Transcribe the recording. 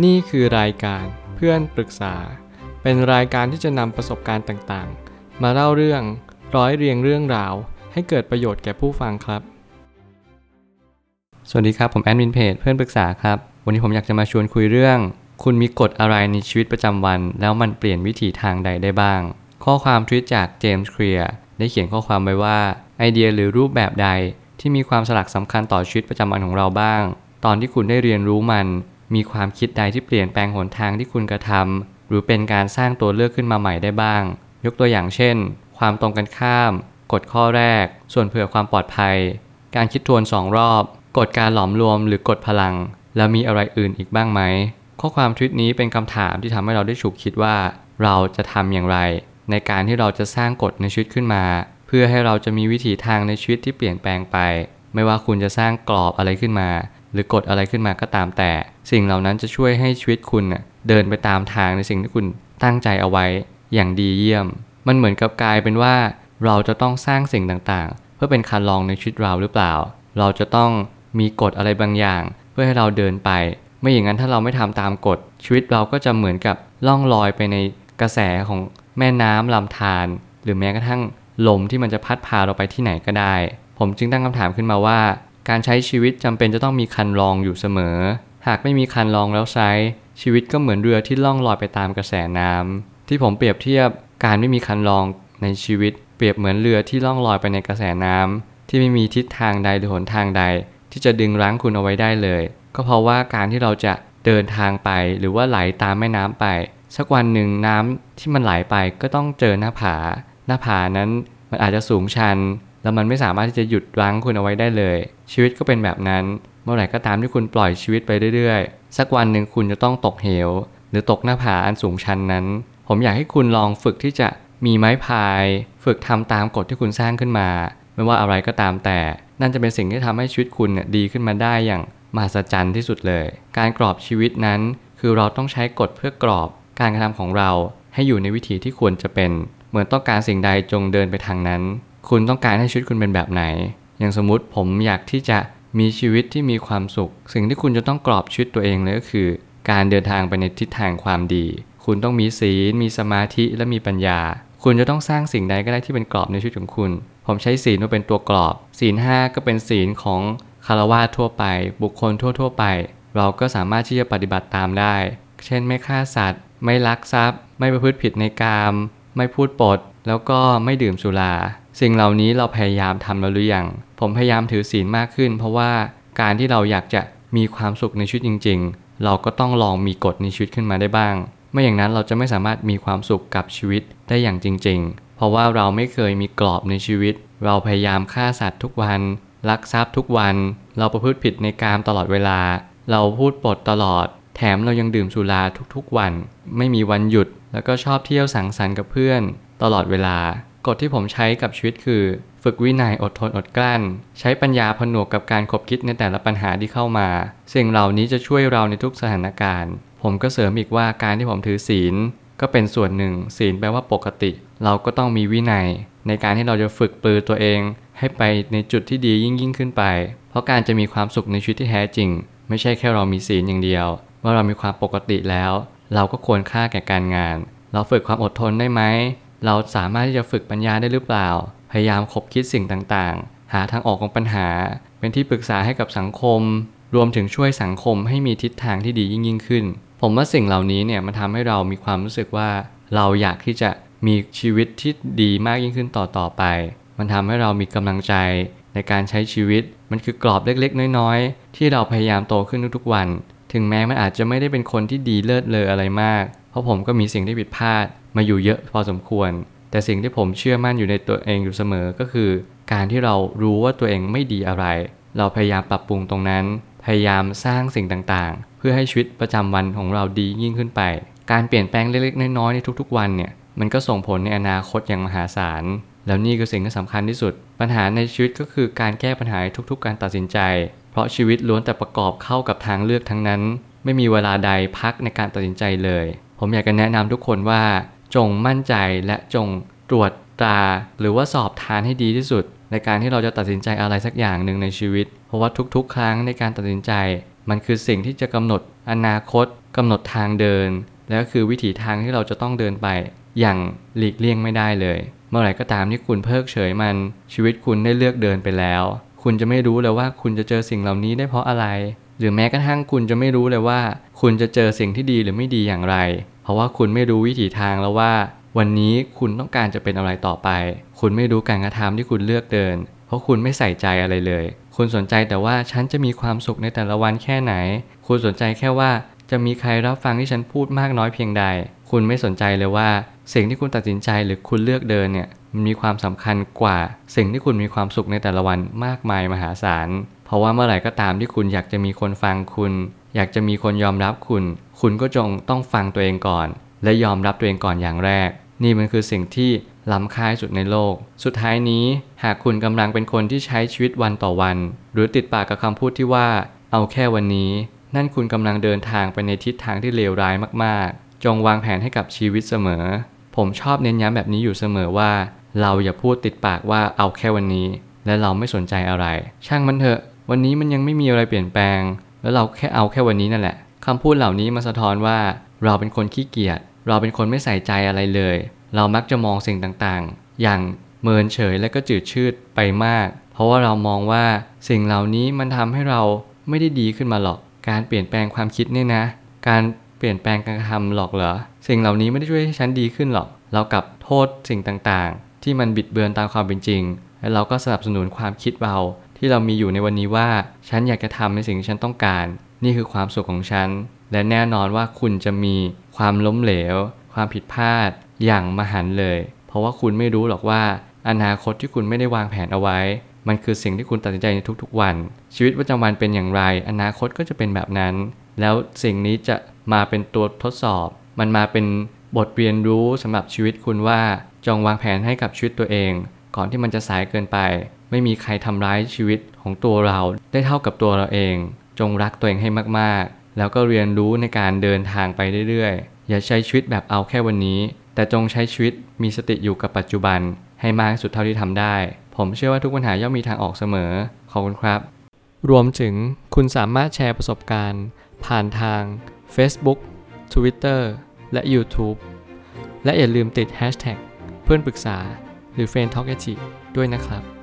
นี่คือรายการเพื่อนปรึกษา เป็นรายการที่จะนำประสบการณ์ต่างๆ มาเล่าเรื่องร้อยเรียงเรื่องราว ให้เกิดประโยชน์แก่ผู้ฟังครับ สวัสดีครับ ผมแอดมินเพจเพื่อนปรึกษาครับ วันนี้ผมอยากจะมาชวนคุยเรื่อง คุณมีกฎอะไรในชีวิตประจำวัน แล้วมันเปลี่ยนวิถีทางใดได้บ้าง ข้อความทวิตจากเจมส์เคลียร์ได้เขียนข้อความไว้ว่าไอเดียหรือรูปแบบใดที่มีความสลักสำคัญต่อชีวิตประจำวันของเราบ้าง ตอนที่คุณได้เรียนรู้มัน มีความคิดใดที่เปลี่ยนแปลงหนทางที่คุณกระทำหรือเป็นการสร้างตัวเลือกขึ้นมาใหม่ได้บ้าง ยกตัวอย่างเช่น ความตรงกันข้าม กฎข้อแรก ส่วนเผื่อความปลอดภัย การคิดทวนสองรอบ กฎการหลอมรวมหรือกฎพลัง แล้วมีอะไรอื่นอีกบ้างไหม ข้อความทวิตนี้เป็นคำถามที่ทำให้เราได้ฉุกคิดว่า เราจะทำอย่างไร ในการที่เราจะสร้างกฎในชีวิตขึ้นมา เพื่อให้เราจะมีวิถีทางในชีวิตที่เปลี่ยนแปลงไป ไม่ว่าคุณจะสร้างกรอบอะไรขึ้นมา หรือกฎอะไรขึ้นมาก็ตามแต่ สิ่งเหล่านั้นจะช่วยให้ชีวิตคุณเดินไปตามทางในสิ่งที่คุณตั้งใจเอาไว้อย่างดีเยี่ยม มันเหมือนกับกลายเป็นว่า เราจะต้องสร้างสิ่งต่างๆ เพื่อเป็นคันลองในชีวิตเราหรือเปล่า เราจะต้องมีกฎอะไรบางอย่าง เพื่อให้เราเดินไป ไม่อย่างนั้นถ้าเราไม่ทำตามกฎ ชีวิตเราก็จะเหมือนกับล่องลอยไปในกระแสของแม่น้ำลำธารหรือแม้กระทั่งลมที่มันจะพัดพาเราไปที่ไหนก็ได้ ผมจึงตั้งคำถามขึ้นมาว่า การใช้ชีวิตจำเป็นจะต้องมีคันลองอยู่เสมอ หากไม่มีคันลองแล้วใช้ ชีวิตก็เหมือนเรือที่ล่องลอยไปตามกระแสน้ำที่ผมเปรียบเทียบการไม่มีคันลองในชีวิต เปรียบเหมือนเรือที่ล่องลอยไปในกระแสน้ำที่ไม่มีทิศทางใดหรือหนทางใด ที่จะดึงรั้งคุณเอาไว้ได้เลย ก็เพราะว่าการที่เราจะเดินทางไปหรือว่าไหลตามแม่น้ำไป สักวันหนึ่งน้ำที่มันไหลไปก็ต้องเจอหน้าผา หน้าผานั้นมันอาจจะสูงชัน แล้วมันไม่สามารถที่จะหยุดรั้งคุณเอาไว้ได้เลย ชีวิตก็เป็นแบบนั้น เมื่อไหร่ก็ตามที่คุณปล่อยชีวิตไปเรื่อยๆ สักวันหนึ่งคุณจะต้องตกเหว หรือตกหน้าผาอันสูงชันนั้น ผมอยากให้คุณลองฝึกที่จะมีไม้พาย ฝึกทำตามกฎที่คุณสร้างขึ้นมา ไม่ว่าอะไรก็ตามแต่ นั่นจะเป็นสิ่งที่ทำให้ชีวิตคุณเนี่ยดีขึ้นมาได้อย่างมหัศจรรย์ที่สุดเลย การกรอบชีวิตนั้น คือเราต้องใช้กฎเพื่อกรอบการกระทำของเราให้อยู่ในวิถีที่ควรจะเป็น เหมือนต้องการสิ่งใดจงเดินไปทางนั้น คุณต้องการให้ชีวิตคุณเป็นแบบไหน อย่างสมมติผมอยากที่จะมีชีวิตที่มีความสุข สิ่งที่คุณจะต้องกรอบชีวิตตัวเองเลยก็คือ การเดินทางไปในทิศทางความดี คุณต้องมีศีล มีสมาธิและมีปัญญา คุณจะต้องสร้างสิ่งใดก็ได้ที่เป็นกรอบในชีวิตของคุณ ผมใช้ศีลมาเป็นตัวกรอบ ศีลห้าก็เป็นศีลของคารวะทั่วไป บุคคลทั่ว ๆ ไป เราก็สามารถที่จะปฏิบัติตามได้ เช่นไม่ฆ่าสัตว์ ไม่ลักทรัพย์ ไม่ประพฤติผิดในกาม ไม่พูดปด แล้วก็ไม่ดื่มสุรา สิ่งเหล่านี้เราพยายามทำแล้วหรือยัง ผมพยายามถือศีลมากขึ้น เพราะว่าการที่เราอยากจะมีความสุขในชีวิตจริง ๆ เราก็ต้องลองมีกฎในชีวิตขึ้นมาได้บ้าง ไม่อย่างนั้นเราจะไม่สามารถมีความสุขกับชีวิตได้อย่างจริง ๆ เพราะว่าเราไม่เคยมีกรอบในชีวิต เราพยายามฆ่าสัตว์ทุกวัน ลักทรัพย์ทุกวัน เราประพฤติผิดในกามตลอดเวลา เราพูดปดตลอด แถมเรายังดื่มสุราทุกๆวัน ไม่มีวันหยุด แล้วก็ชอบเที่ยวสังสรรค์กับเพื่อน ตลอดเวลา กฎที่ผมใช้กับชีวิตคือ ฝึกวินัยอดทนอดกลั้น ใช้ปัญญาผนวกกับการคบคิดในแต่ละปัญหาที่เข้ามา สิ่งเหล่านี้จะช่วยเราในทุกสถานการณ์ ผมก็เสริมอีกว่าการที่ผมถือศีล ก็เป็นส่วนหนึ่ง ศีลแปลว่าปกติ เราก็ต้องมีวินัย ในการที่เราจะฝึกปลือตัวเอง ให้ไปในจุดที่ดียิ่งยิ่งขึ้นไป เพราะการจะมีความสุขในชีวิตที่แท้จริง ไม่ใช่แค่เรามีศีลอย่างเดียว ว่าเรามีความปกติแล้ว เราก็ควรค่าแก่การงาน เราฝึกความอดทนได้ไหม เราสามารถที่จะฝึกปัญญาได้หรือเปล่า พยายามคบคิดสิ่งต่างๆ หาทางออกของปัญหา เป็นที่ปรึกษาให้กับสังคม รวมถึงช่วยสังคมให้มีทิศทางที่ดียิ่งยิ่งขึ้น ผมว่าสิ่งเหล่านี้เนี่ยมันทำให้เรามีความรู้สึกว่า เราอยากที่จะมีชีวิตที่ดีมากยิ่งขึ้นต่อต่อไป มันทำให้เรามีกำลังใจในการใช้ชีวิต มันคือกรอบเล็กๆ น้อยๆ ที่เราพยายามโตขึ้นทุกๆวัน ถึงแม้มันอาจจะไม่ได้เป็นคนที่ดีเลิศเลออะไรมาก เพราะผมก็มีสิ่งที่ผิดพลาดมาอยู่เยอะพอสมควร แต่สิ่งที่ผมเชื่อมั่นอยู่ในตัวเองอยู่เสมอก็คือ การที่เรารู้ว่าตัวเองไม่ดีอะไร เราพยายามปรับปรุงตรงนั้น พยายามสร้างสิ่งต่างๆ เพื่อให้ชีวิตประจำวันของเราดียิ่งขึ้นไป การเปลี่ยนแปลงเล็กๆน้อยๆในทุกๆวันเนี่ยมันก็ส่งผลในอนาคตอย่างมหาศาลแล้วนี่คือสิ่งที่สำคัญที่สุด ปัญหาในชีวิตก็คือการแก้ปัญหาทุกๆ การตัดสินใจ เพราะชีวิตล้วนแต่ประกอบเข้ากับทางเลือกทั้งนั้น ไม่มีเวลาใดพักในการตัดสินใจเลย ผมอยากจะแนะนำทุกคนว่า จงมั่นใจและจงตรวจตราหรือว่าสอบทานให้ดีที่สุด ในการที่เราจะตัดสินใจอะไรสักอย่างหนึ่งในชีวิต เพราะว่าทุกๆ ครั้งในการตัดสินใจ มันคือสิ่งที่จะกำหนดอนาคตกำหนดทางเดิน และก็คือวิถีทางที่เราจะต้องเดินไป อย่างหลีกเลี่ยงไม่ได้เลย เมื่อไหร่ก็ตามที่คุณเพิกเฉยมัน ชีวิตคุณได้เลือกเดินไปแล้ว คุณจะไม่รู้เลยว่าคุณจะเจอสิ่งเหล่านี้ได้เพราะอะไร หรือแม้กระทั่งคุณจะไม่รู้เลยว่า คุณจะเจอสิ่งที่ดีหรือไม่ดีอย่างไร เพราะว่าคุณไม่รู้วิถีทางแล้วว่า วันนี้คุณต้องการจะเป็นอะไรต่อไป คุณไม่รู้การกระทำที่คุณเลือกเดิน เพราะคุณไม่ใส่ใจอะไรเลย คุณสนใจแต่ว่าฉันจะมีความสุขในแต่ละวันแค่ไหน คุณสนใจแค่ว่าจะมีใครรับฟังที่ฉันพูดมากน้อยเพียงใด คุณไม่สนใจเลยว่า สิ่งที่คุณตัดสินใจหรือคุณเลือกเดินเนี่ยมันมีความสำคัญกว่า สิ่งที่คุณมีความสุขในแต่ละวันมากมายมหาศาล เพราะว่าเมื่อไหร่ก็ตามที่คุณอยากจะมีคนฟังคุณ อยากจะมีคนยอมรับคุณ คุณก็จงต้องฟังตัวเองก่อน และยอมรับตัวเองก่อนอย่างแรก นี่มันคือสิ่งที่ล้ำค่าที่สุดในโลก สุดท้ายนี้หากคุณกำลังเป็นคนที่ใช้ชีวิตวันต่อวัน หรือติดปากกับคำพูดที่ว่า เอาแค่วันนี้ นั่นคุณกำลังเดินทางไปในทิศทางที่เลวร้ายมากๆ จงวางแผนให้กับชีวิตเสมอ ผมชอบเน้นย้ำแบบนี้อยู่เสมอว่า เราอย่าพูดติดปากว่าเอาแค่วันนี้ และเราไม่สนใจอะไร ช่างมันเถอะ วันนี้มันยังไม่มีอะไรเปลี่ยนแปลง แล้วเราแค่เอาแค่วันนี้นั่นแหละคำพูดเหล่านี้มาสะท้อนว่าเราเป็นคนขี้เกียจ เราเป็นคนไม่ใส่ใจอะไรเลย เรามักจะมองสิ่งต่างๆ อย่างเมินเฉยและก็จืดชืดไปมาก เพราะว่าเรามองว่าสิ่งเหล่านี้มันทำให้เราไม่ได้ดีขึ้นมาหรอก การเปลี่ยนแปลงความคิดเนี่ยนะ การเปลี่ยนแปลงการกระทำหรอกเหรอ สิ่งเหล่านี้ไม่ได้ช่วยให้ฉันดีขึ้นหรอก เรากลับโทษสิ่งต่างๆ ที่มันบิดเบือนตามความเป็นจริง และเราก็สนับสนุนความคิดเรา ที่เรามีอยู่ในวันนี้ว่า ฉันอยากจะทำในสิ่งที่ฉันต้องการ นี่คือความสุขของฉัน และแน่นอนว่าคุณจะมีความล้มเหลว ความผิดพลาด อย่างมหันเลย เพราะว่าคุณไม่รู้หรอกว่า อนาคตที่คุณไม่ได้วางแผนเอาไว้ มันคือสิ่งที่คุณตัดสินใจในทุกๆวัน ชีวิตประจำวันเป็นอย่างไร อนาคตก็จะเป็นแบบนั้น แล้วสิ่งนี้จะมาเป็นตัวทดสอบ มันมาเป็นบทเรียนรู้สำหรับชีวิตคุณว่าจงวางแผนให้กับชีวิตตัวเอง ก่อนที่มันจะสายเกินไป ไม่มีใครทำร้ายชีวิตของตัวเรา ได้เท่ากับตัวเราเอง จงรักตัวเองให้มากๆ แล้วก็เรียนรู้ในการเดินทางไปเรื่อยๆ อย่าใช้ชีวิตแบบเอาแค่วันนี้ แต่จงใช้ชีวิตมีสติอยู่กับปัจจุบัน ให้มากที่สุดเท่าที่ทำได้ ผมเชื่อว่าทุกปัญหาย่อมมีทางออกเสมอ ขอบคุณครับ รวมถึงคุณสามารถแชร์ประสบการณ์ ผ่านทาง Facebook Twitter และ YouTube และอย่าลืมติด Hashtag เพื่อนปรึกษาหรือ f r ร e n d t a l k a ด้วยนะครับ